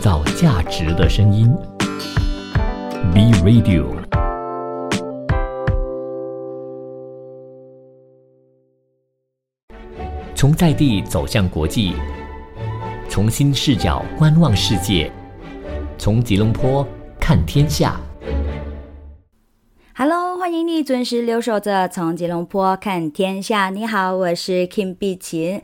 造价值的声音。B Radio。从在地走向国际，从新视角观望世界，从吉隆坡看天下。Hello，欢迎你准时留守着从吉隆坡看天下。你好，我是 Kim 碧琴。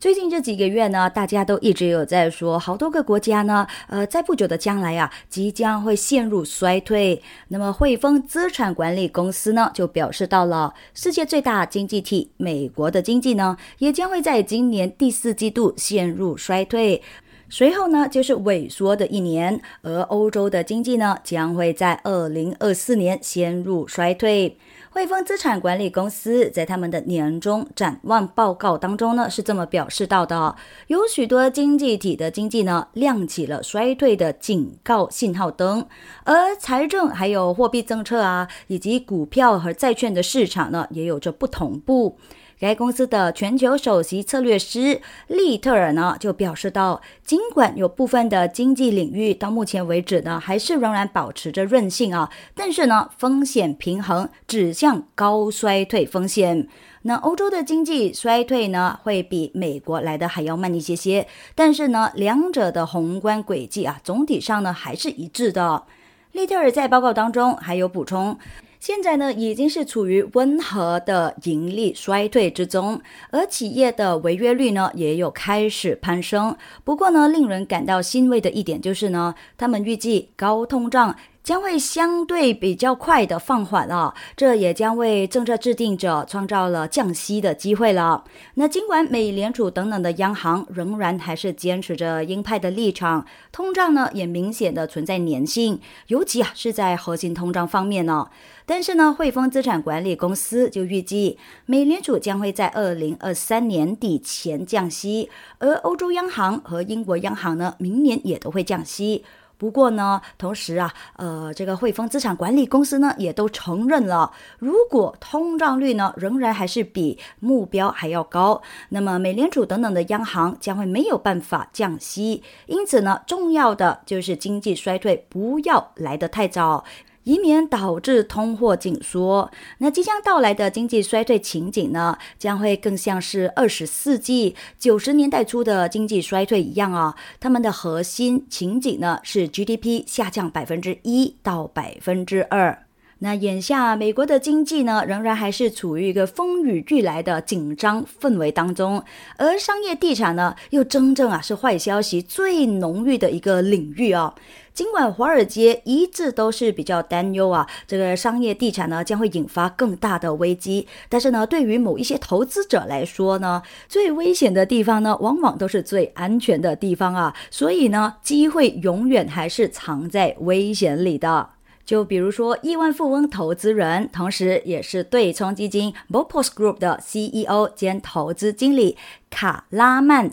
最近这几个月呢，大家都一直有在说，好多个国家呢，呃，在不久的将来啊，即将会陷入衰退。那么汇丰资产管理公司呢，就表示到了世界最大经济体美国的经济呢，也将会在今年第四季度陷入衰退。随后呢，就是萎缩的一年，而欧洲的经济呢，将会在二零二四年陷入衰退。汇丰资产管理公司在他们的年终展望报告当中呢，是这么表示到的：有许多经济体的经济呢，亮起了衰退的警告信号灯，而财政还有货币政策啊，以及股票和债券的市场呢，也有着不同步。该公司的全球首席策略师利特尔呢，就表示到，尽管有部分的经济领域到目前为止呢，还是仍然保持着韧性啊，但是呢，风险平衡指向高衰退风险。那欧洲的经济衰退呢，会比美国来的还要慢一些些，但是呢，两者的宏观轨迹啊，总体上呢还是一致的。利特尔在报告当中还有补充。现在呢，已经是处于温和的盈利衰退之中，而企业的违约率呢，也有开始攀升。不过呢，令人感到欣慰的一点就是呢，他们预计高通胀将会相对比较快的放缓啊，这也将为政策制定者创造了降息的机会了。那尽管美联储等等的央行仍然还是坚持着鹰派的立场，通胀呢也明显的存在粘性，尤其啊是在核心通胀方面呢。但是呢，汇丰资产管理公司就预计，美联储将会在二零二三年底前降息，而欧洲央行和英国央行呢，明年也都会降息。不过呢，同时啊，呃，这个汇丰资产管理公司呢，也都承认了，如果通胀率呢仍然还是比目标还要高，那么美联储等等的央行将会没有办法降息。因此呢，重要的就是经济衰退不要来得太早。以免导致通货紧缩。那即将到来的经济衰退情景呢，将会更像是二十世纪九十年代初的经济衰退一样啊。他们的核心情景呢是 GDP 下降百分之一到百分之二。那眼下美国的经济呢，仍然还是处于一个风雨欲来的紧张氛围当中，而商业地产呢，又真正啊是坏消息最浓郁的一个领域啊。尽管华尔街一致都是比较担忧啊，这个商业地产呢将会引发更大的危机，但是呢，对于某一些投资者来说呢，最危险的地方呢，往往都是最安全的地方啊，所以呢，机会永远还是藏在危险里的。就比如说亿万富翁投资人，同时也是对冲基金 Bopos Group 的 CEO 兼投资经理卡拉曼。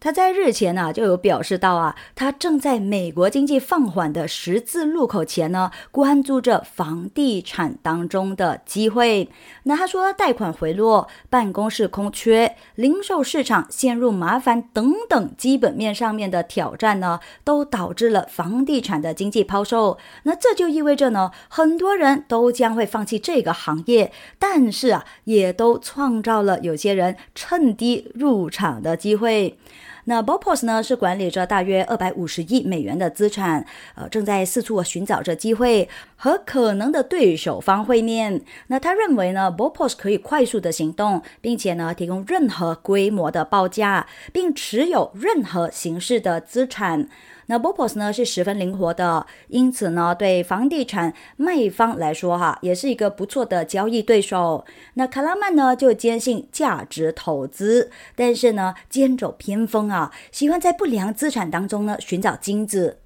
他在日前呢、就有表示到啊，他正在美国经济放缓的十字路口前呢，关注着房地产当中的机会。那他说，贷款回落、办公室空缺、零售市场陷入麻烦等等基本面上面的挑战呢，都导致了房地产的经济抛售。那这就意味着呢，很多人都将会放弃这个行业，但是啊，也都创造了有些人趁低入场的机会。那 Bopos 呢是管理着大约二百五十亿美元的资产，呃，正在四处寻找着机会和可能的对手方会面。那他认为呢，Bopos 可以快速的行动，并且呢提供任何规模的报价，并持有任何形式的资产。那 Bopos 呢是十分灵活的，因此呢，对房地产卖方来说哈，也是一个不错的交易对手。那卡拉曼呢就坚信价值投资，但是呢剑走偏锋啊，喜欢在不良资产当中呢寻找金子。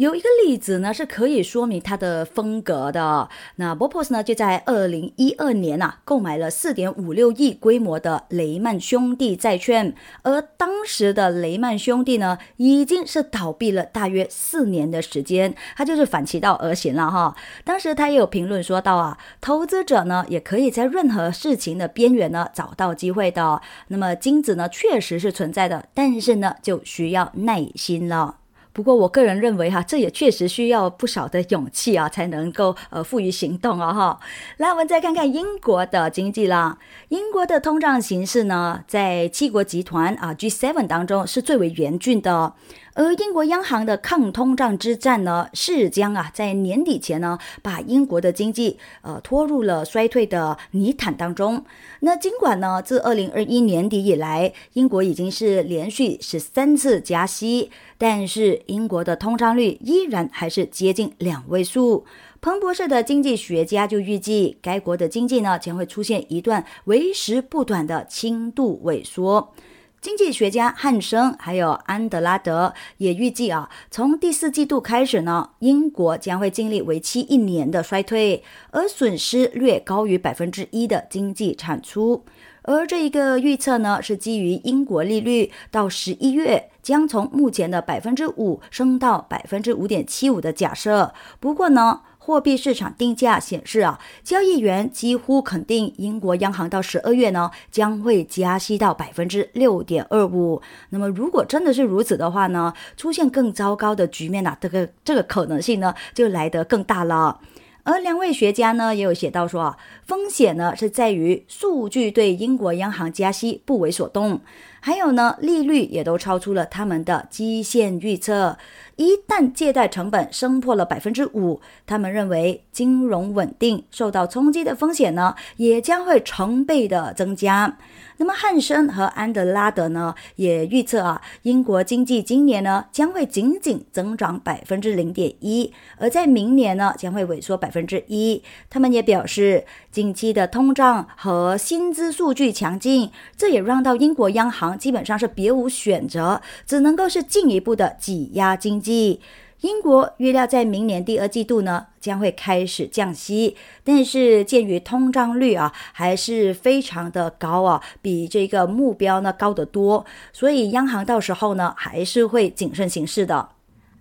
有一个例子呢，是可以说明他的风格的。那 Bopos 呢，就在二零一二年啊，购买了四点五六亿规模的雷曼兄弟债券，而当时的雷曼兄弟呢，已经是倒闭了大约四年的时间，他就是反其道而行了哈。当时他也有评论说到啊，投资者呢，也可以在任何事情的边缘呢找到机会的。那么金子呢，确实是存在的，但是呢，就需要耐心了。不过我个人认为哈，这也确实需要不少的勇气啊，才能够呃付于行动啊哈。来，我们再看看英国的经济啦。英国的通胀形势呢，在七国集团啊 G7 当中是最为严峻的。而英国央行的抗通胀之战呢，是将啊在年底前呢，把英国的经济呃拖入了衰退的泥潭当中。那尽管呢，自二零二一年底以来，英国已经是连续十三次加息，但是英国的通胀率依然还是接近两位数。彭博社的经济学家就预计，该国的经济呢将会出现一段为时不短的轻度萎缩。经济学家汉生还有安德拉德也预计啊，从第四季度开始呢，英国将会经历为期一年的衰退，而损失略高于百分之一的经济产出。而这一个预测呢，是基于英国利率到十一月将从目前的百分之五升到百分之五点七五的假设。不过呢，货币市场定价显示啊，交易员几乎肯定英国央行到十二月呢将会加息到百分之六点二五。那么如果真的是如此的话呢，出现更糟糕的局面呢，这个这个可能性呢就来得更大了。而两位学家呢也有写到说啊，风险呢是在于数据对英国央行加息不为所动，还有呢利率也都超出了他们的基线预测。一旦借贷成本升破了百分之五，他们认为金融稳定受到冲击的风险呢，也将会成倍的增加。那么汉森和安德拉德呢，也预测啊，英国经济今年呢将会仅仅增长百分之零点一，而在明年呢将会萎缩百分之一。他们也表示，近期的通胀和薪资数据强劲，这也让到英国央行基本上是别无选择，只能够是进一步的挤压经济。英国预料在明年第二季度呢将会开始降息，但是鉴于通胀率啊还是非常的高啊，比这个目标呢高得多，所以央行到时候呢还是会谨慎行事的。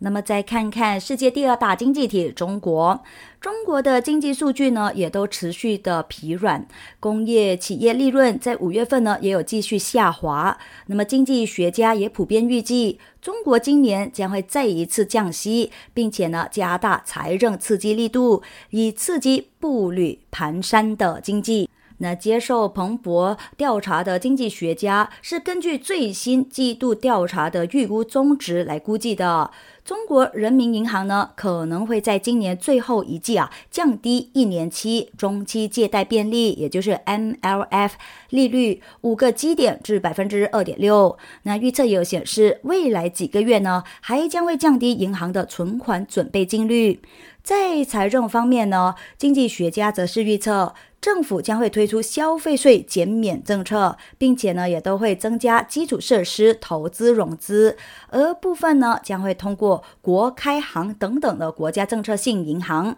那么再看看世界第二大经济体中国，中国的经济数据呢也都持续的疲软，工业企业利润在五月份呢也有继续下滑。那么经济学家也普遍预计，中国今年将会再一次降息，并且呢加大财政刺激力度，以刺激步履蹒跚的经济。那接受彭博调查的经济学家是根据最新季度调查的预估中值来估计的。中国人民银行呢可能会在今年最后一季啊降低一年期中期借贷便利，也就是 MLF 利率五个基点至百分之二点六。那预测也有显示，未来几个月呢还将会降低银行的存款准备金率。在财政方面呢，经济学家则是预测。政府将会推出消费税减免政策，并且呢，也都会增加基础设施投资融资，而部分呢，将会通过国开行等等的国家政策性银行。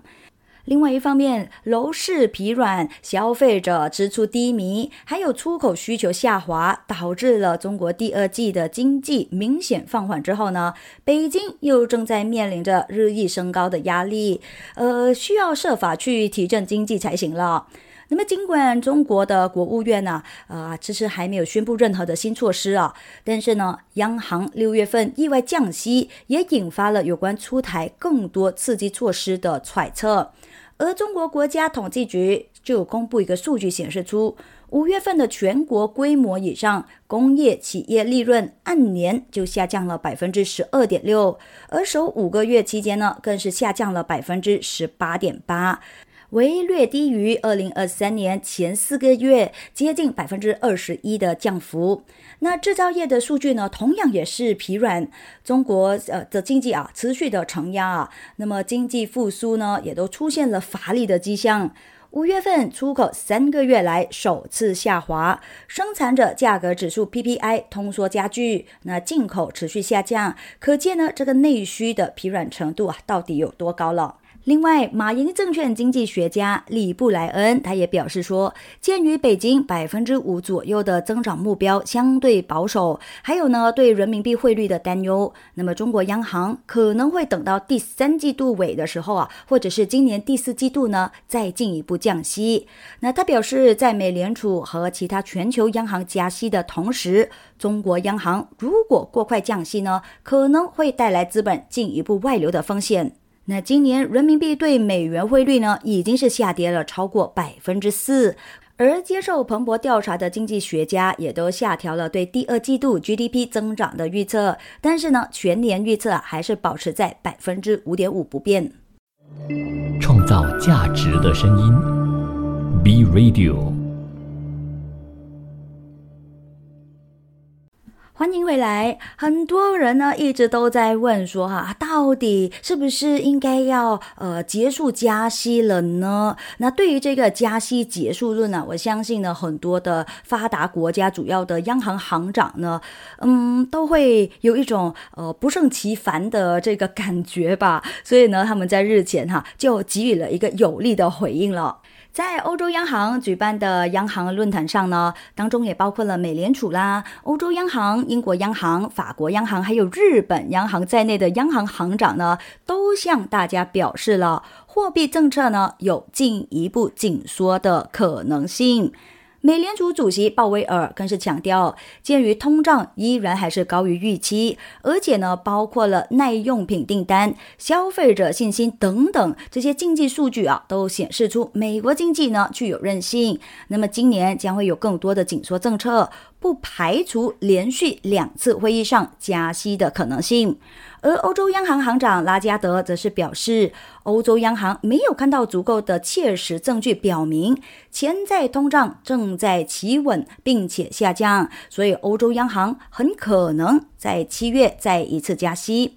另外一方面，楼市疲软，消费者支出低迷，还有出口需求下滑，导致了中国第二季的经济明显放缓之后呢，北京又正在面临着日益升高的压力，呃，需要设法去提振经济才行了。那么，尽管中国的国务院呢，呃，迟迟还没有宣布任何的新措施啊，但是呢，央行六月份意外降息，也引发了有关出台更多刺激措施的揣测。而中国国家统计局就公布一个数据，显示出五月份的全国规模以上工业企业利润按年就下降了百分之十二点六，而首五个月期间呢，更是下降了百分之十八点八。为略低于二零二三年前四个月接近百分之二十一的降幅。那制造业的数据呢，同样也是疲软。中国呃的经济啊，持续的承压啊，那么经济复苏呢，也都出现了乏力的迹象。五月份出口三个月来首次下滑，生产者价格指数 PPI 通缩加剧，那进口持续下降，可见呢这个内需的疲软程度啊，到底有多高了？另外，马银证券经济学家李布莱恩他也表示说，鉴于北京百分之五左右的增长目标相对保守，还有呢对人民币汇率的担忧，那么中国央行可能会等到第三季度尾的时候啊，或者是今年第四季度呢再进一步降息。那他表示，在美联储和其他全球央行加息的同时，中国央行如果过快降息呢，可能会带来资本进一步外流的风险。那今年人民币对美元汇率呢，已经是下跌了超过百分之四，而接受彭博调查的经济学家也都下调了对第二季度 GDP 增长的预测，但是呢，全年预测还是保持在百分之五点五不变。创造价值的声音，B Radio。欢迎回来。很多人呢一直都在问说，哈，到底是不是应该要呃结束加息了呢？那对于这个加息结束论呢，我相信呢很多的发达国家主要的央行行长呢，嗯，都会有一种呃不胜其烦的这个感觉吧。所以呢，他们在日前哈就给予了一个有力的回应了。在欧洲央行举办的央行论坛上呢，当中也包括了美联储啦、欧洲央行、英国央行、法国央行，还有日本央行在内的央行行长呢，都向大家表示了货币政策呢有进一步紧缩的可能性。美联储主席鲍威尔更是强调，鉴于通胀依然还是高于预期，而且呢，包括了耐用品订单、消费者信心等等这些经济数据啊，都显示出美国经济呢具有韧性。那么今年将会有更多的紧缩政策，不排除连续两次会议上加息的可能性。而欧洲央行行长拉加德则是表示，欧洲央行没有看到足够的切实证据表明潜在通胀正在企稳并且下降，所以欧洲央行很可能在七月再一次加息。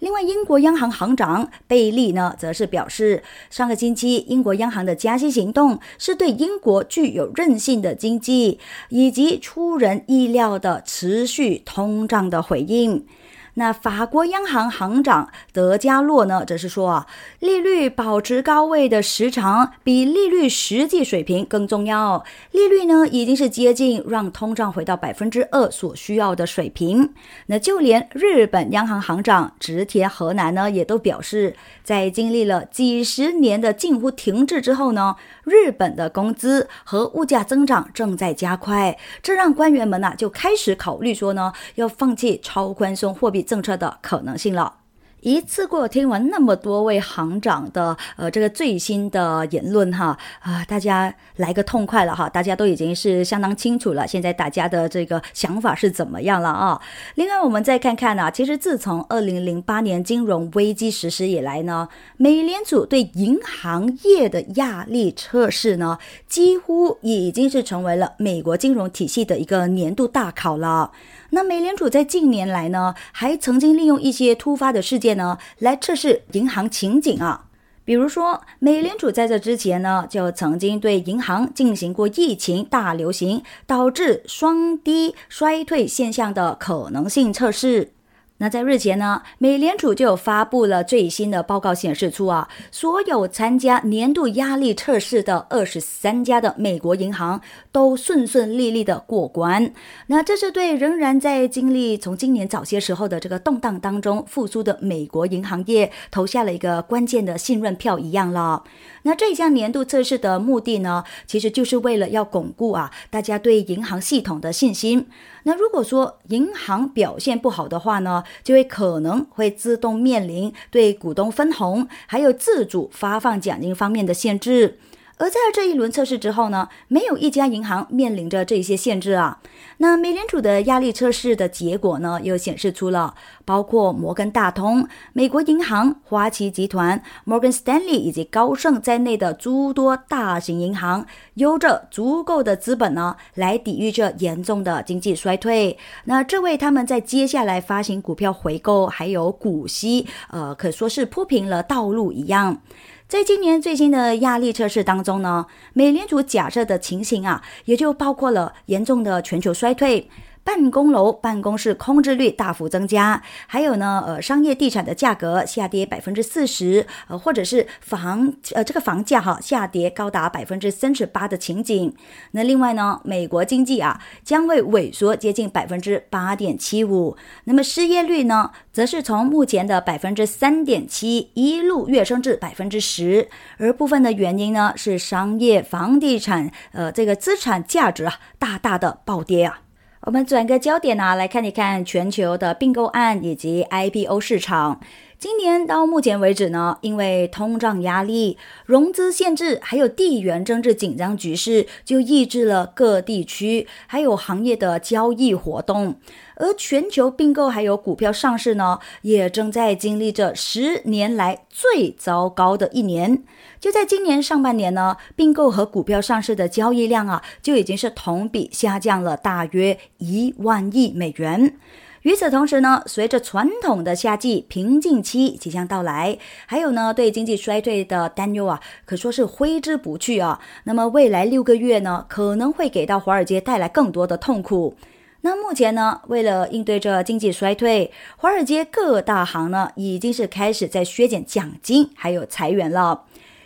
另外，英国央行行长贝利呢，则是表示，上个星期英国央行的加息行动是对英国具有韧性的经济以及出人意料的持续通胀的回应。那法国央行行长德加洛呢，则是说啊，利率保持高位的时长比利率实际水平更重要。利率呢，已经是接近让通胀回到百分之二所需要的水平。那就连日本央行行长直田河南呢，也都表示，在经历了几十年的近乎停滞之后呢，日本的工资和物价增长正在加快，这让官员们呢就开始考虑说呢，要放弃超宽松货币。政策的可能性了。一次过听完那么多位行长的呃这个最新的言论哈啊，大家来个痛快了哈，大家都已经是相当清楚了，现在大家的这个想法是怎么样了啊？另外我们再看看呢，其实自从二零零八年金融危机实施以来呢，美联储对银行业的压力测试呢，几乎已经是成为了美国金融体系的一个年度大考了。那美联储在近年来呢，还曾经利用一些突发的事件呢，来测试银行情景啊。比如说，美联储在这之前呢，就曾经对银行进行过疫情大流行导致双低衰退现象的可能性测试。那在日前呢，美联储就发布了最新的报告，显示出啊，所有参加年度压力测试的二十三家的美国银行都顺顺利利的过关。那这是对仍然在经历从今年早些时候的这个动荡当中复苏的美国银行业投下了一个关键的信任票一样了。那这一项年度测试的目的呢，其实就是为了要巩固啊大家对银行系统的信心。那如果说银行表现不好的话呢，就会可能会自动面临对股东分红还有自主发放奖金方面的限制。而在这一轮测试之后呢，没有一家银行面临着这些限制啊。那美联储的压力测试的结果呢，又显示出了包括摩根大通、美国银行、花旗集团、Morgan Stanley 以及高盛在内的诸多大型银行有着足够的资本呢，来抵御这严重的经济衰退。那这为他们在接下来发行股票回购还有股息，呃，可说是铺平了道路一样。在今年最新的压力测试当中呢，美联储假设的情形啊，也就包括了严重的全球衰退、办公楼办公室空置率大幅增加，还有呢，呃，商业地产的价格下跌百分之四十，呃，或者是房呃这个房价哈下跌高达百分之三十八的情景。那另外呢，美国经济啊将会萎缩接近百分之八点七五，那么失业率呢，则是从目前的百分之三点七一路跃升至百分之十，而部分的原因呢是商业房地产呃这个资产价值啊大大的暴跌啊。我们转个焦点呢，来看一看全球的并购案以及 IPO 市场。今年到目前为止呢，因为通胀压力、融资限制，还有地缘政治紧张局势，就抑制了各地区还有行业的交易活动。而全球并购还有股票上市呢，也正在经历着十年来最糟糕的一年。就在今年上半年呢，并购和股票上市的交易量啊，就已经是同比下降了大约一万亿美元。与此同时呢，随着传统的夏季平静期即将到来，还有呢对经济衰退的担忧啊，可说是挥之不去啊。那么未来六个月呢，可能会给到华尔街带来更多的痛苦。那目前呢，为了应对这经济衰退，华尔街各大行呢已经是开始在削减奖金，还有裁员了。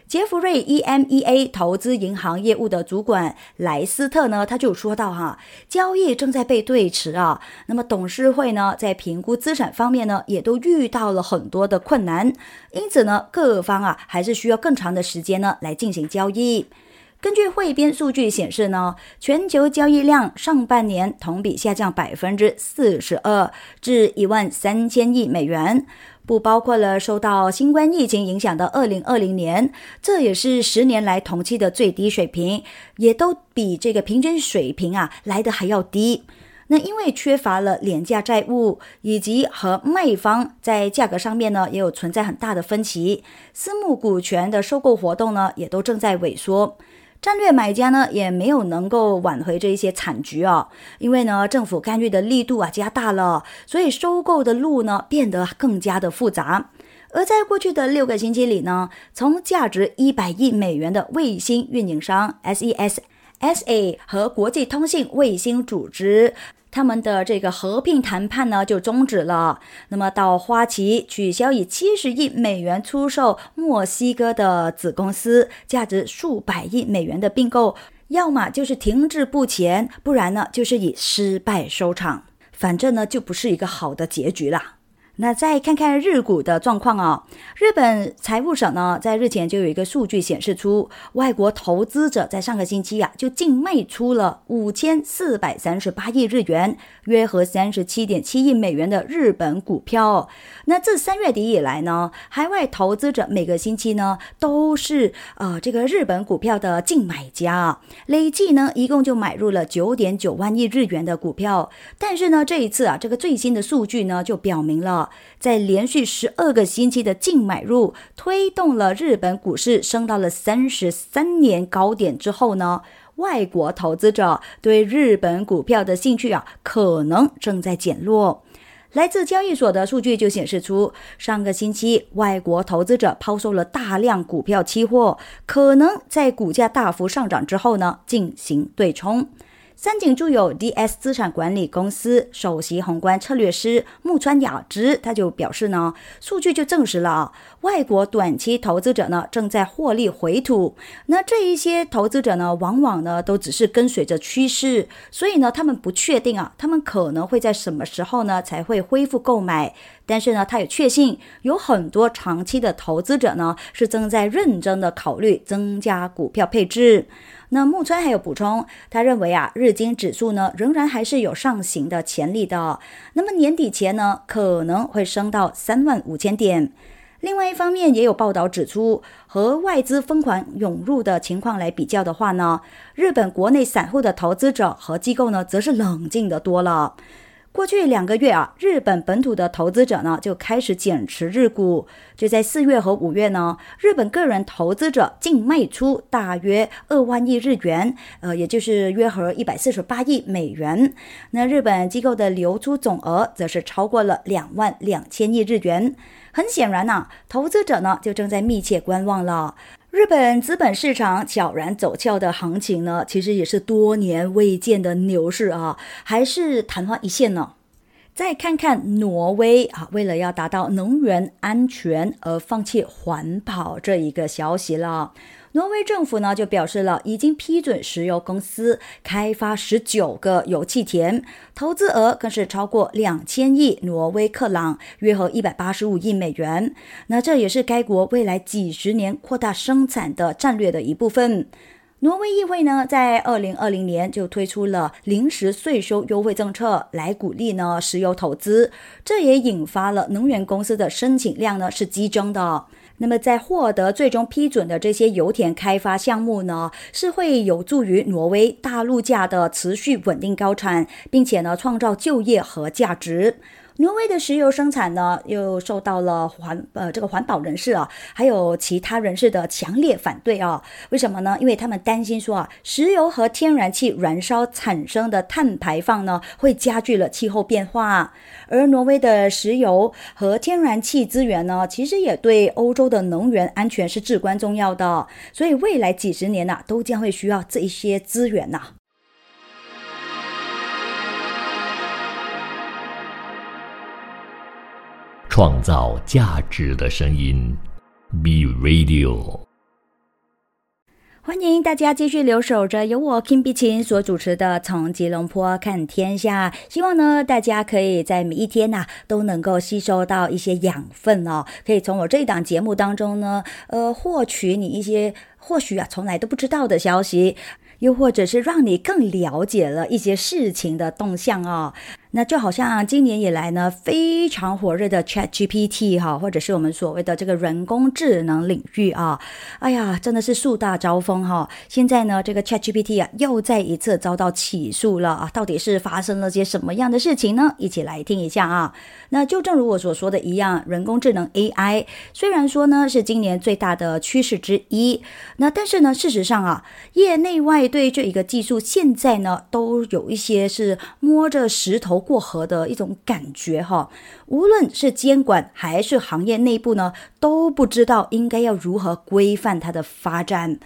杰弗瑞 EMEA 投资银行业务的主管莱斯特呢，他就说到哈，交易正在被对持啊。那么董事会呢，在评估资产方面呢，也都遇到了很多的困难。因此呢，各方啊，还是需要更长的时间呢，来进行交易。根据汇编数据显示呢，全球交易量上半年同比下降百分之四十二，至一万三千亿美元。不包括了受到新冠疫情影响的二零二零年，这也是十年来同期的最低水平，也都比这个平均水平啊来的还要低。那因为缺乏了廉价债务，以及和卖方在价格上面呢也有存在很大的分歧，私募股权的收购活动呢也都正在萎缩。战略买家呢也没有能够挽回这一些惨局啊，因为呢政府干预的力度啊加大了，所以收购的路呢变得更加的复杂。而在过去的六个星期里呢，从价值一百亿美元的卫星运营商 SES SA 和国际通信卫星组织。他们的这个合并谈判呢就终止了。那么到花旗取消以七十亿美元出售墨西哥的子公司，价值数百亿美元的并购，要么就是停滞不前，不然呢就是以失败收场。反正呢就不是一个好的结局了。那再看看日股的状况啊，日本财务省呢，在日前就有一个数据显示出，外国投资者在上个星期啊，就净卖出了五千四百三十八亿日元，约合三十七点七亿美元的日本股票。那自三月底以来呢，海外投资者每个星期呢，都是呃这个日本股票的净买家，累计呢一共就买入了九点九万亿日元的股票。但是呢，这一次啊，这个最新的数据呢，就表明了。在连续十二个星期的净买入，推动了日本股市升到了三十三年高点之后呢，外国投资者对日本股票的兴趣啊，可能正在减弱。来自交易所的数据就显示出，上个星期外国投资者抛售了大量股票期货，可能在股价大幅上涨之后呢，进行对冲。三井住友 DS 资产管理公司首席宏观策略师木川雅之，他就表示呢，数据就证实了啊，外国短期投资者呢正在获利回吐。那这一些投资者呢，往往呢都只是跟随着趋势，所以呢，他们不确定啊，他们可能会在什么时候呢才会恢复购买。但是呢，他也确信有很多长期的投资者呢是正在认真的考虑增加股票配置。那木村还有补充，他认为啊，日经指数呢仍然还是有上行的潜力的。那么年底前呢，可能会升到三万五千点。另外一方面，也有报道指出，和外资疯狂涌入的情况来比较的话呢，日本国内散户的投资者和机构呢，则是冷静的多了。过去两个月啊，日本本土的投资者呢就开始减持日股。就在四月和五月呢，日本个人投资者净卖出大约二万亿日元，呃，也就是约合一百四十八亿美元。那日本机构的流出总额则是超过了两万两千亿日元。很显然呐，投资者呢就正在密切观望了。日本资本市场悄然走俏的行情呢，其实也是多年未见的牛市啊，还是昙花一现呢。再看看挪威啊，为了要达到能源安全而放弃环保这一个消息了。挪威政府呢就表示了，已经批准石油公司开发十九个油气田，投资额更是超过两千亿挪威克朗，约合一百八十五亿美元。那这也是该国未来几十年扩大生产的战略的一部分。挪威议会呢，在二零二零年就推出了临时税收优惠政策，来鼓励呢石油投资，这也引发了能源公司的申请量呢是激增的。那么，在获得最终批准的这些油田开发项目呢，是会有助于挪威大陆架的持续稳定高产，并且呢创造就业和价值。挪威的石油生产呢，又受到了环呃这个环保人士啊，还有其他人士的强烈反对啊。为什么呢？因为他们担心说啊，石油和天然气燃烧产生的碳排放呢，会加剧了气候变化。而挪威的石油和天然气资源呢，其实也对欧洲的能源安全是至关重要的。所以未来几十年呐，都将会需要这一些资源呐。创造价值的声音，B Radio。欢迎大家继续留守着由我 Kim 碧琴所主持的《从吉隆坡看天下》。希望呢，大家可以在每一天呐都能够吸收到一些养分哦，可以从我这一档节目当中呢，呃，获取你一些或许啊从来都不知道的消息，又或者是让你更了解了一些事情的动向哦。那就好像今年以来呢，非常火热的 Chat GPT 哈，或者是我们所谓的这个人工智能领域啊，哎呀，真的是树大招风哈。现在呢，这个 Chat GPT 啊，又再一次遭到起诉了啊，到底是发生了些什么样的事情呢？一起来听一下啊。那就正如我所说的一样，人工智能 AI 虽然说呢是今年最大的趋势之一，那但是呢，事实上啊，业内外对这一个技术现在呢，都有一些是摸着石头。过河的一种感觉哈，无论是监管还是行业内部呢，都不知道应该要如何规范它的发展。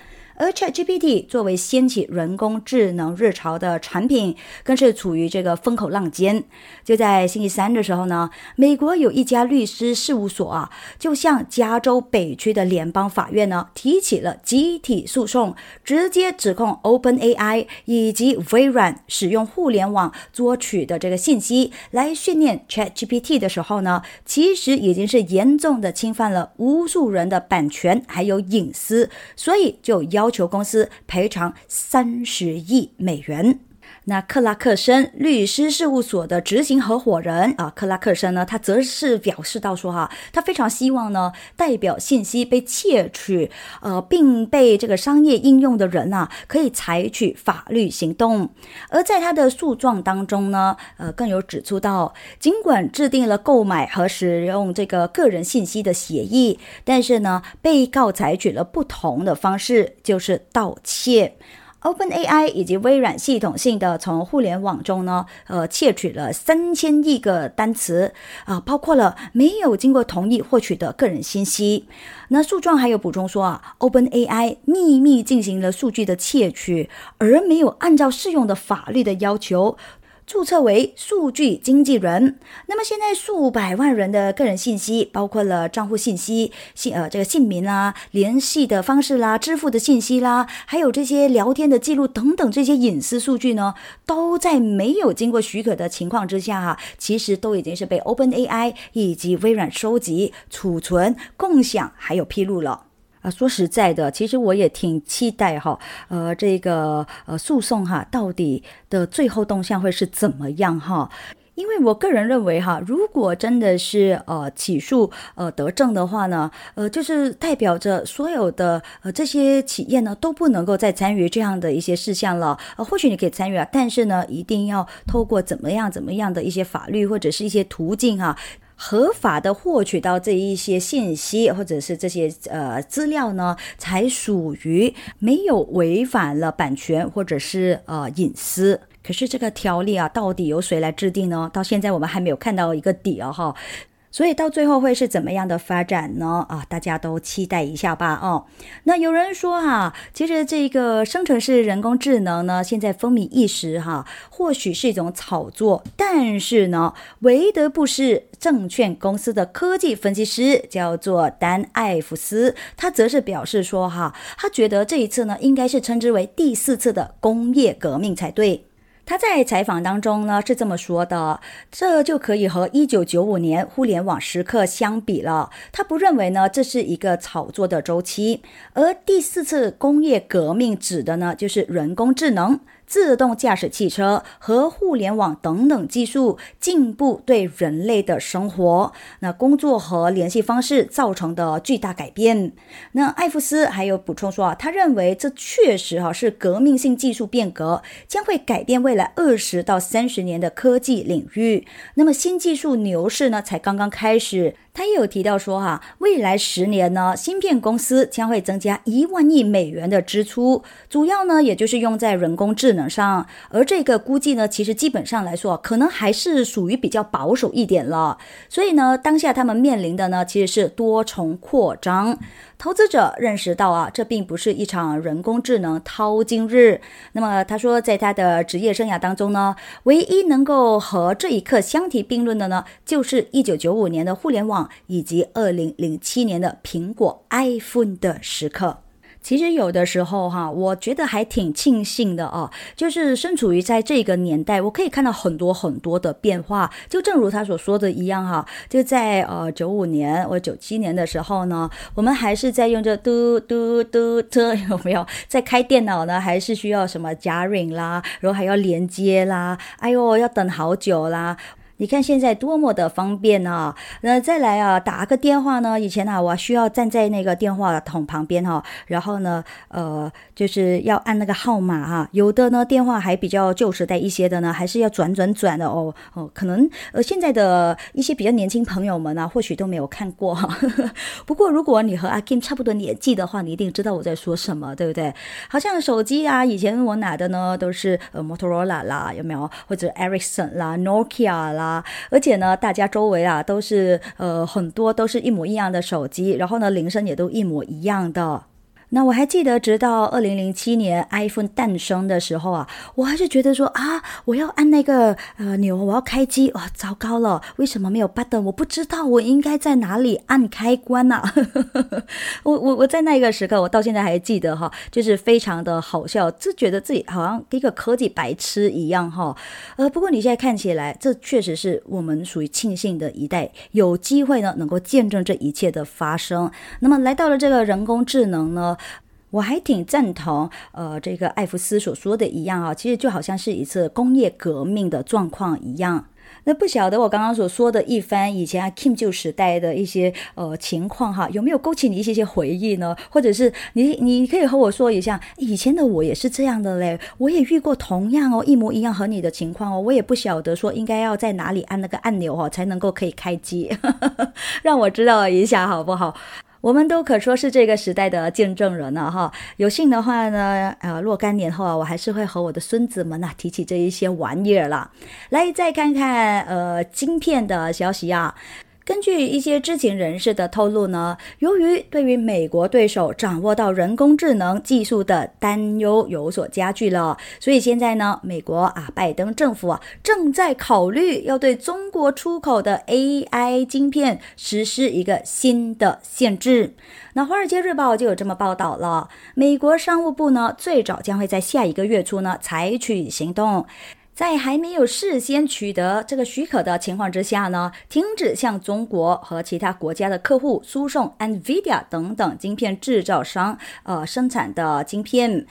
而 ChatGPT 作为掀起人工智能热潮的产品，更是处于这个风口浪尖。就在星期三的时候呢，美国有一家律师事务所啊，就向加州北区的联邦法院呢提起了集体诉讼，直接指控 OpenAI 以及微软使用互联网捉取的这个信息来训练 ChatGPT 的时候呢，其实已经是严重的侵犯了无数人的版权还有隐私，所以就要。求公司赔偿三十亿美元。那克拉克森律师事务所的执行合伙人啊，克拉克森呢，他则是表示到说哈，他非常希望呢，代表信息被窃取，呃，并被这个商业应用的人啊，可以采取法律行动。而在他的诉状当中呢，呃，更有指出到，尽管制定了购买和使用这个个人信息的协议，但是呢，被告采取了不同的方式，就是盗窃。OpenAI 以及微软系统性的从互联网中呢，呃，窃取了三千亿个单词啊，包括了没有经过同意获取的个人信息。那诉状还有补充说啊，OpenAI 秘密进行了数据的窃取，而没有按照适用的法律的要求。注册为数据经纪人，那么现在数百万人的个人信息，包括了账户信息、姓呃这个姓名啦、联系的方式啦、支付的信息啦，还有这些聊天的记录等等这些隐私数据呢，都在没有经过许可的情况之下哈，其实都已经是被 OpenAI 以及微软收集、储存、共享还有披露了。啊，说实在的，其实我也挺期待哈，呃，这个呃诉讼哈，到底的最后动向会是怎么样哈？因为我个人认为哈，如果真的是呃起诉呃得证的话呢，呃，就是代表着所有的呃这些企业呢都不能够再参与这样的一些事项了。呃，或许你可以参与啊，但是呢，一定要透过怎么样怎么样的一些法律或者是一些途径哈。合法的获取到这一些信息或者是这些呃资料呢，才属于没有违反了版权或者是呃隐私。可是这个条例啊，到底由谁来制定呢？到现在我们还没有看到一个底啊哈。所以到最后会是怎么样的发展呢？啊，大家都期待一下吧。哦，那有人说哈，其实这个生成式人工智能呢，现在风靡一时哈，或许是一种炒作，但是呢，韦德布士证券公司的科技分析师叫做丹艾弗斯，他则是表示说哈，他觉得这一次呢，应该是称之为第四次的工业革命才对。他在采访当中呢是这么说的，这就可以和一九九五年互联网时刻相比了。他不认为呢这是一个炒作的周期，而第四次工业革命指的呢就是人工智能。自动驾驶汽车和互联网等等技术进步对人类的生活、那工作和联系方式造成的巨大改变。那艾弗斯还有补充说啊，他认为这确实哈是革命性技术变革，将会改变未来二十到三十年的科技领域。那么新技术牛市呢才刚刚开始。他也有提到说，哈，未来十年呢，芯片公司将会增加一万亿美元的支出，主要呢，也就是用在人工智能上。而这个估计呢，其实基本上来说，可能还是属于比较保守一点了。所以呢，当下他们面临的呢，其实是多重扩张。投资者认识到啊，这并不是一场人工智能淘金日。那么他说，在他的职业生涯当中呢，唯一能够和这一刻相提并论的呢，就是一九九五年的互联网以及二零零七年的苹果 iPhone 的时刻。其实有的时候哈，我觉得还挺庆幸的哦，就是身处于在这个年代，我可以看到很多很多的变化。就正如他所说的一样哈，就在呃九五年或九七年的时候呢，我们还是在用着嘟嘟嘟嘟，有没有？在开电脑呢，还是需要什么加 ring 啦，然后还要连接啦，哎呦，要等好久啦。你看现在多么的方便啊！那再来啊，打个电话呢？以前啊，我需要站在那个电话筒旁边哈，然后呢，呃，就是要按那个号码哈。有的呢，电话还比较旧时代一些的呢，还是要转转转的哦哦。可能呃，现在的一些比较年轻朋友们呢，或许都没有看过哈。不过如果你和阿 Kim 差不多年纪的话，你一定知道我在说什么，对不对？好像手机啊，以前我拿的呢都是呃摩托罗拉啦，有没有？或者 Ericsson 啦，Nokia 啦。而且呢，大家周围啊都是呃很多都是一模一样的手机，然后呢铃声也都一模一样的。那我还记得，直到二零零七年 iPhone 诞生的时候啊，我还是觉得说啊，我要按那个呃钮，我要开机，哇，糟糕了，为什么没有 button？我不知道我应该在哪里按开关 呢？我我我在那个时刻，我到现在还记得哈，就是非常的好笑，就觉得自己好像一个科技白痴一样哈。呃，不过你现在看起来，这确实是我们属于庆幸的一代，有机会呢能够见证这一切的发生。那么来到了这个人工智能呢？我还挺赞同，呃，这个艾弗斯所说的一样啊，其实就好像是一次工业革命的状况一样。那不晓得我刚刚所说的一番以前啊 Kim 旧时代的一些呃情况哈，有没有勾起你一些些回忆呢？或者是你你可以和我说一下，以前的我也是这样的嘞，我也遇过同样哦一模一样和你的情况哦，我也不晓得说应该要在哪里按那个按钮哦才能够可以开机，让我知道一下好不好？我们都可说是这个时代的见证人了哈。有幸的话呢，呃，若干年后啊，我还是会和我的孙子们呐提起这一些玩意儿了。来，再看看呃晶片的消息啊。根据一些知情人士的透露呢，由于对于美国对手掌握到人工智能技术的担忧有所加剧了，所以现在呢，美国啊，拜登政府啊，正在考虑要对中国出口的 AI 晶片实施一个新的限制。那《华尔街日报》就有这么报道了，美国商务部呢，最早将会在下一个月初呢，采取行动。在还没有事先取得这个许可的情况之下呢，停止向中国和其他国家的客户输送 NVIDIA 等等晶片制造商呃生产的晶片。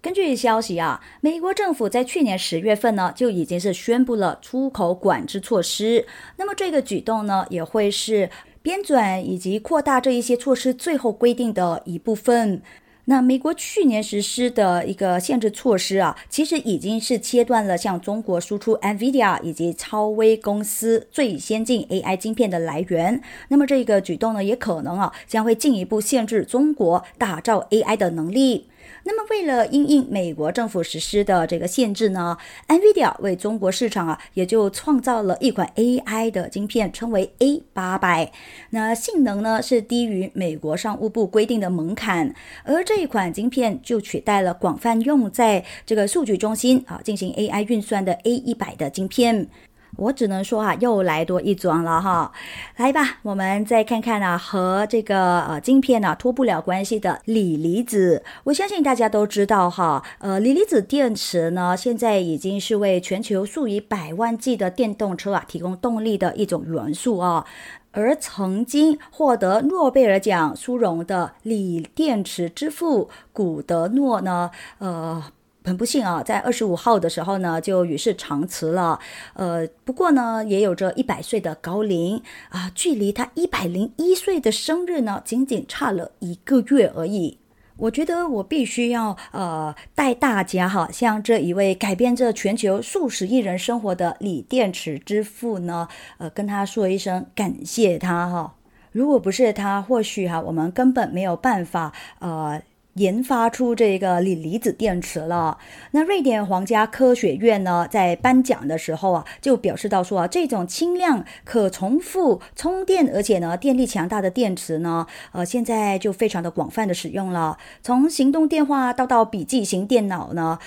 根据消息啊，美国政府在去年十月份呢就已经是宣布了出口管制措施。那么这个举动呢，也会是编纂以及扩大这一些措施最后规定的一部分。那美国去年实施的一个限制措施啊，其实已经是切断了向中国输出 NVIDIA 以及超威公司最先进 AI 晶片的来源。那么这个举动呢，也可能啊将会进一步限制中国打造 AI 的能力。那么，为了应应美国政府实施的这个限制呢，NVIDIA 为中国市场啊，也就创造了一款 AI 的晶片，称为 A 八百。那性能呢是低于美国商务部规定的门槛，而这一款晶片就取代了广泛用在这个数据中心啊进行 AI 运算的 A 一百的晶片。我只能说啊，又来多一桩了哈。来吧，我们再看看啊，和这个呃晶片呢脱不了关系的锂离子。我相信大家都知道哈，呃，锂离子电池呢，现在已经是为全球数以百万计的电动车啊提供动力的一种元素啊。而曾经获得诺贝尔奖殊荣的锂电池之父古德诺呢，呃。很不幸啊，在二十五号的时候呢，就与世长辞了。呃，不过呢，也有着一百岁的高龄啊，距离他一百零一岁的生日呢，仅仅差了一个月而已。我觉得我必须要呃带大家哈，向这一位改变着全球数十亿人生活的锂电池之父呢，呃，跟他说一声感谢他哈。如果不是他，或许哈，我们根本没有办法呃。研发出这个锂离子电池了。那瑞典皇家科学院呢，在颁奖的时候啊，就表示到说啊，这种轻量、可重复充电，而且呢，电力强大的电池呢，呃，现在就非常的广泛的使用了。从行动电话到到笔记型电脑呢。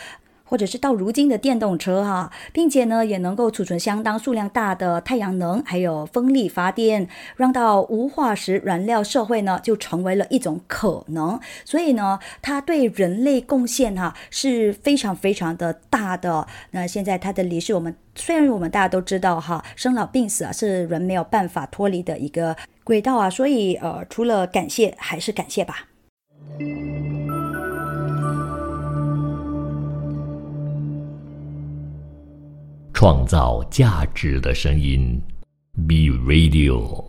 或者是到如今的电动车哈，并且呢也能够储存相当数量大的太阳能，还有风力发电，让到无化石燃料社会呢就成为了一种可能。所以呢，它对人类贡献哈是非常非常的大的。那现在它的离世，我们虽然我们大家都知道哈，生老病死啊是人没有办法脱离的一个轨道啊，所以呃，除了感谢还是感谢吧。创造价值的声音，B Radio。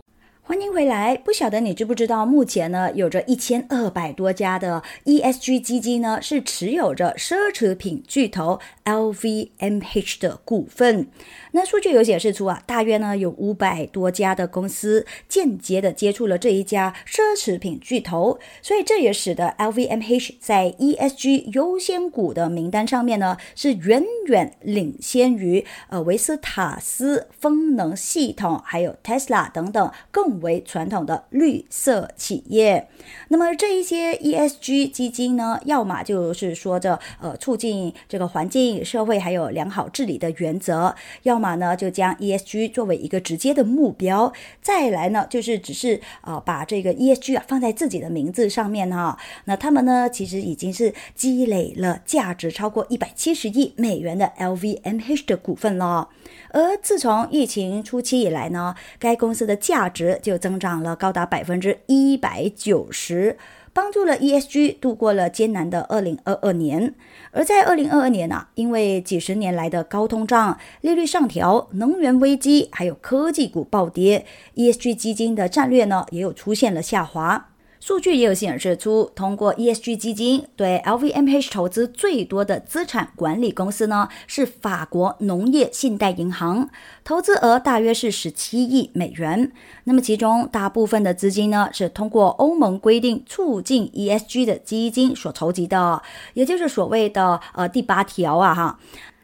欢迎回来。不晓得你知不知道，目前呢，有着一千二百多家的 ESG 基金呢，是持有着奢侈品巨头 LVMH 的股份。那数据有显示出啊，大约呢有五百多家的公司间接的接触了这一家奢侈品巨头，所以这也使得 LVMH 在 ESG 优先股的名单上面呢，是远远领先于呃维斯塔斯风能系统，还有 Tesla 等等更。为传统的绿色企业，那么这一些 ESG 基金呢，要么就是说着呃促进这个环境、社会还有良好治理的原则，要么呢就将 ESG 作为一个直接的目标，再来呢就是只是呃把这个 ESG 啊放在自己的名字上面哈。那他们呢其实已经是积累了价值超过一百七十亿美元的 LVMH 的股份了。而自从疫情初期以来呢，该公司的价值就增长了高达百分之一百九十，帮助了 ESG 度过了艰难的二零二二年。而在二零二二年呢，因为几十年来的高通胀、利率上调、能源危机，还有科技股暴跌，ESG 基金的战略呢也有出现了下滑。数据也有显示出，通过 ESG 基金对 LVMH 投资最多的资产管理公司呢，是法国农业信贷银行，投资额大约是十七亿美元。那么其中大部分的资金呢，是通过欧盟规定促进 ESG 的基金所筹集的，也就是所谓的呃第八条啊哈。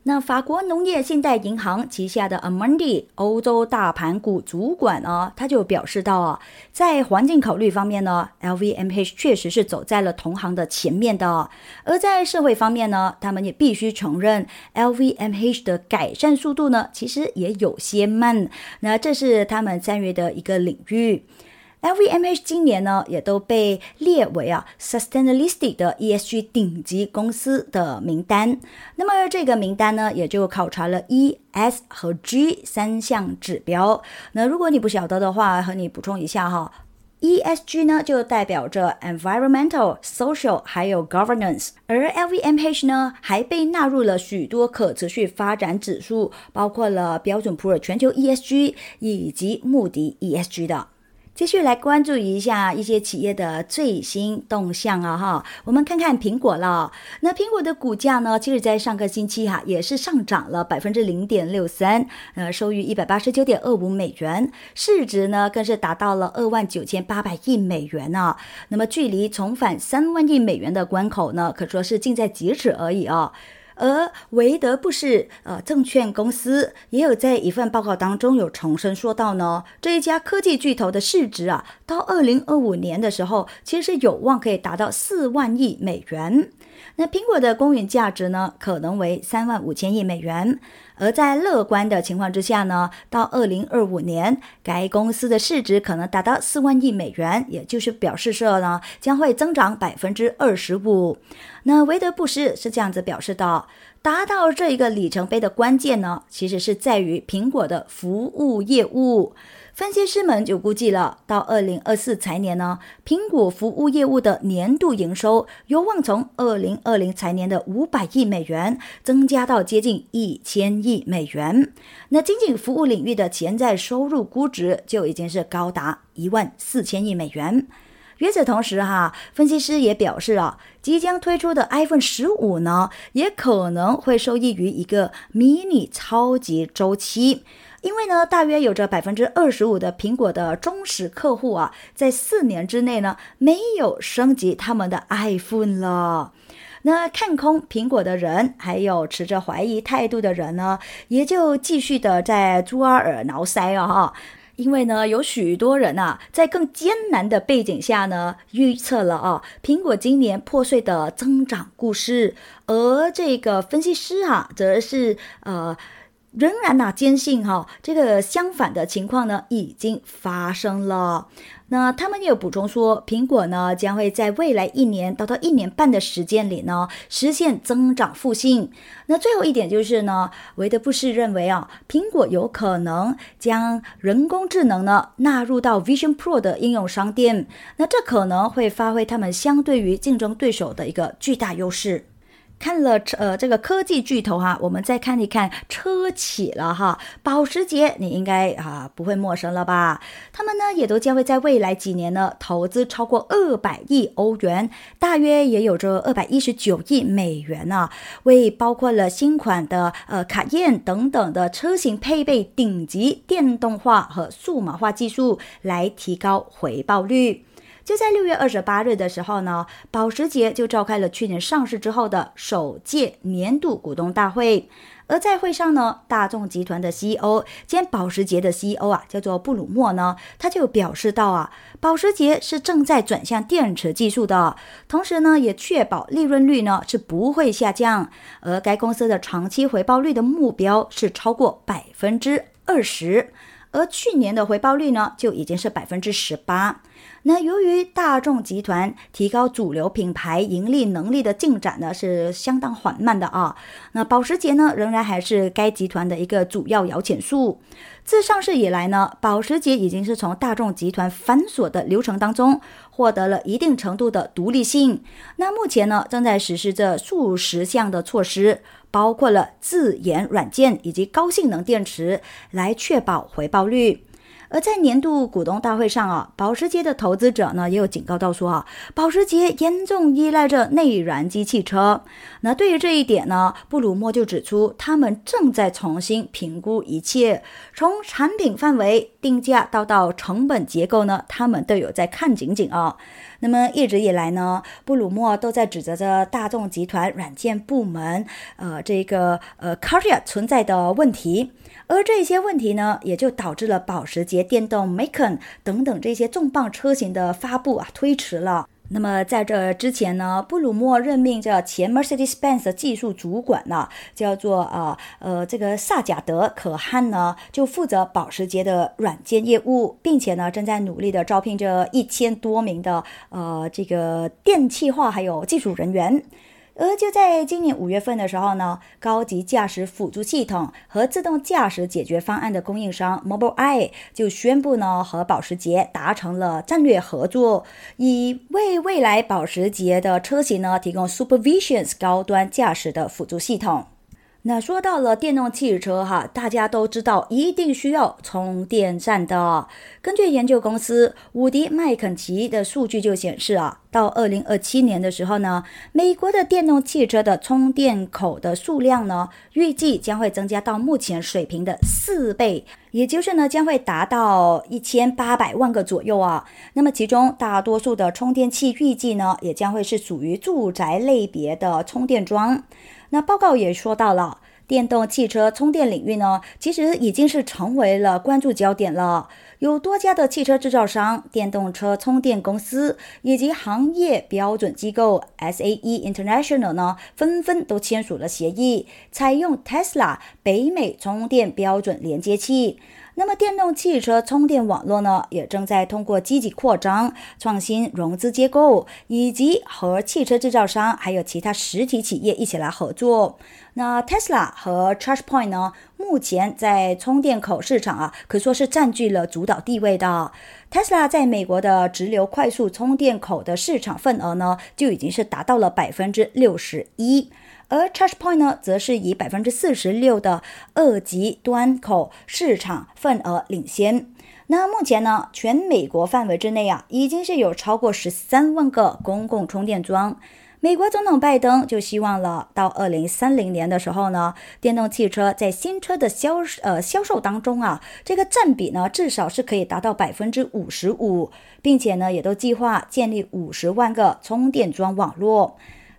那法国农业信贷银行旗下的 Amundi 欧洲大盘股主管呢，他就表示到啊，在环境考虑方面呢，LVMH 确实是走在了同行的前面的；而在社会方面呢，他们也必须承认，LVMH 的改善速度呢，其实也有些慢。那这是他们参与的一个领域。LVMH 今年呢，也都被列为啊 Sustainalytics 的 ESG 顶级公司的名单。那么这个名单呢，也就考察了 E、S 和 G 三项指标。那如果你不晓得的话，和你补充一下哈，ESG 呢就代表着 Environmental、Social 还有 Governance，而 LVMH 呢还被纳入了许多可持续发展指数，包括了标准普尔全球 ESG 以及穆迪 ESG 的。继续来关注一下一些企业的最新动向啊哈，我们看看苹果了。那苹果的股价呢，其实在上个星期哈也是上涨了百分之零点六三，呃，收于一百八十九点二五美元，市值呢更是达到了二万九千八百亿美元呢。那么距离重返三万亿美元的关口呢，可说是近在咫尺而已啊。而韦德布什呃证券公司也有在一份报告当中有重申说到呢，这一家科技巨头的市值啊，到二零二五年的时候，其实是有望可以达到四万亿美元。那苹果的公允价值呢，可能为三万五千亿美元。而在乐观的情况之下呢，到二零二五年，该公司的市值可能达到四万亿美元，也就是表示说呢，将会增长百分之二十五。那韦德布斯是这样子表示的：达到这一个里程碑的关键呢，其实是在于苹果的服务业务。分析师们就估计了，到二零二四财年呢，苹果服务业务的年度营收有望从二零二零财年的五百亿美元增加到接近一千亿美元。那仅仅服务领域的潜在收入估值就已经是高达一万四千亿美元。与此同时，哈，分析师也表示啊，即将推出的 iPhone 十五呢，也可能会受益于一个迷你超级周期。因为呢，大约有着百分之二十五的苹果的忠实客户啊，在四年之内呢，没有升级他们的 iPhone 了。那看空苹果的人，还有持着怀疑态度的人呢，也就继续的在抓耳挠腮啊哈。因为呢，有许多人啊，在更艰难的背景下呢，预测了啊，苹果今年破碎的增长故事。而这个分析师啊，则是呃。仍然呢，坚信哈，这个相反的情况呢已经发生了。那他们也有补充说，苹果呢将会在未来一年到到一年半的时间里呢实现增长复兴。那最后一点就是呢，韦德布士认为啊，苹果有可能将人工智能呢纳入到 Vision Pro 的应用商店。那这可能会发挥他们相对于竞争对手的一个巨大优势。看了呃这个科技巨头哈，我们再看一看车企了哈。保时捷你应该啊不会陌生了吧？他们呢也都将会在未来几年呢投资超过二百亿欧元，大约也有着二百一十九亿美元呢，为包括了新款的呃卡宴等等的车型配备顶级电动化和数码化技术，来提高回报率。就在六月二十八日的时候呢，保时捷就召开了去年上市之后的首届年度股东大会。而在会上呢，大众集团的 CEO 兼保时捷的 CEO 啊，叫做布鲁默呢，他就表示到啊，保时捷是正在转向电池技术的，同时呢，也确保利润率呢是不会下降。而该公司的长期回报率的目标是超过百分之二十，而去年的回报率呢就已经是百分之十八。那由于大众集团提高主流品牌盈利能力的进展呢是相当缓慢的啊。那保时捷呢仍然还是该集团的一个主要摇钱树。自上市以来呢，保时捷已经是从大众集团繁琐的流程当中获得了一定程度的独立性。那目前呢正在实施着数十项的措施，包括了自研软件以及高性能电池，来确保回报率。而在年度股东大会上啊，保时捷的投资者呢也有警告到说啊，保时捷严重依赖着内燃机汽车。那对于这一点呢，布鲁默就指出，他们正在重新评估一切，从产品范围、定价到到成本结构呢，他们都有在看紧紧啊。那么一直以来呢，布鲁默都在指责着大众集团软件部门，呃，这个呃 c a r i a 存在的问题。而这些问题呢，也就导致了保时捷电动 Macan 等等这些重磅车型的发布啊推迟了。那么在这之前呢，布鲁默任命这前 Mercedes-Benz 的技术主管呢，叫做啊呃这个萨贾德可汗呢，就负责保时捷的软件业务，并且呢正在努力的招聘这一千多名的呃这个电气化还有技术人员。而就在今年五月份的时候呢，高级驾驶辅助系统和自动驾驶解决方案的供应商 Mobileye 就宣布呢，和保时捷达成了战略合作，以为未来保时捷的车型呢提供 SuperVision 高端驾驶的辅助系统。那说到了电动汽车哈，大家都知道一定需要充电站的。根据研究公司伍迪麦肯齐的数据就显示啊，到二零二七年的时候呢，美国的电动汽车的充电口的数量呢，预计将会增加到目前水平的四倍，也就是呢，将会达到一千八百万个左右啊。那么其中大多数的充电器预计呢，也将会是属于住宅类别的充电桩。那报告也说到了，电动汽车充电领域呢，其实已经是成为了关注焦点了。有多家的汽车制造商、电动车充电公司以及行业标准机构 SAE International 呢，纷纷都签署了协议，采用 Tesla 北美充电标准连接器。那么，电动汽车充电网络呢，也正在通过积极扩张、创新融资结构，以及和汽车制造商还有其他实体企业一起来合作。那 Tesla 和 ChargePoint 呢，目前在充电口市场啊，可说是占据了主导地位的。Tesla 在美国的直流快速充电口的市场份额呢，就已经是达到了百分之六十一。而 ChargePoint 呢，则是以百分之四十六的二级端口市场份额领先。那目前呢，全美国范围之内啊，已经是有超过十三万个公共充电桩。美国总统拜登就希望了，到二零三零年的时候呢，电动汽车在新车的销呃销售当中啊，这个占比呢，至少是可以达到百分之五十五，并且呢，也都计划建立五十万个充电桩网络。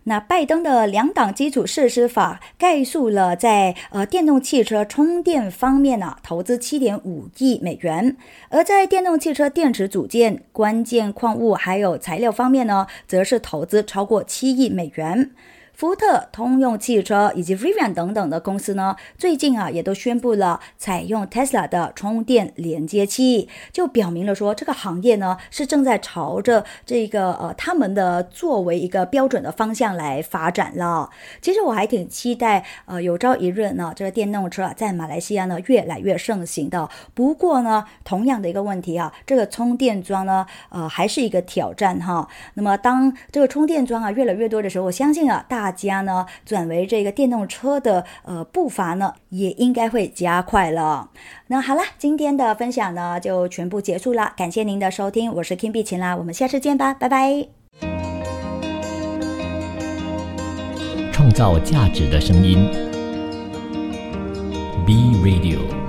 那拜登的两党基础设施法概述了在呃电动汽车充电方面呢，投资七点五亿美元，而在电动汽车电池组件、关键矿物还有材料方面呢，则是投资超过七亿美元。福特、通用汽车以及 Rivian 等等的公司呢，最近啊也都宣布了采用 Tesla 的充电连接器，就表明了说这个行业呢是正在朝着这个呃他们的作为一个标准的方向来发展了。其实我还挺期待呃有朝一日呢，这个电动车啊在马来西亚呢越来越盛行的。不过呢，同样的一个问题啊，这个充电桩呢呃还是一个挑战哈。那么当这个充电桩啊越来越多的时候，我相信啊大大家呢转为这个电动车的呃步伐呢，也应该会加快了。那好了，今天的分享呢就全部结束了，感谢您的收听，我是 Kim 碧琴啦，我们下次见吧，拜拜。创造价值的声音 be Radio。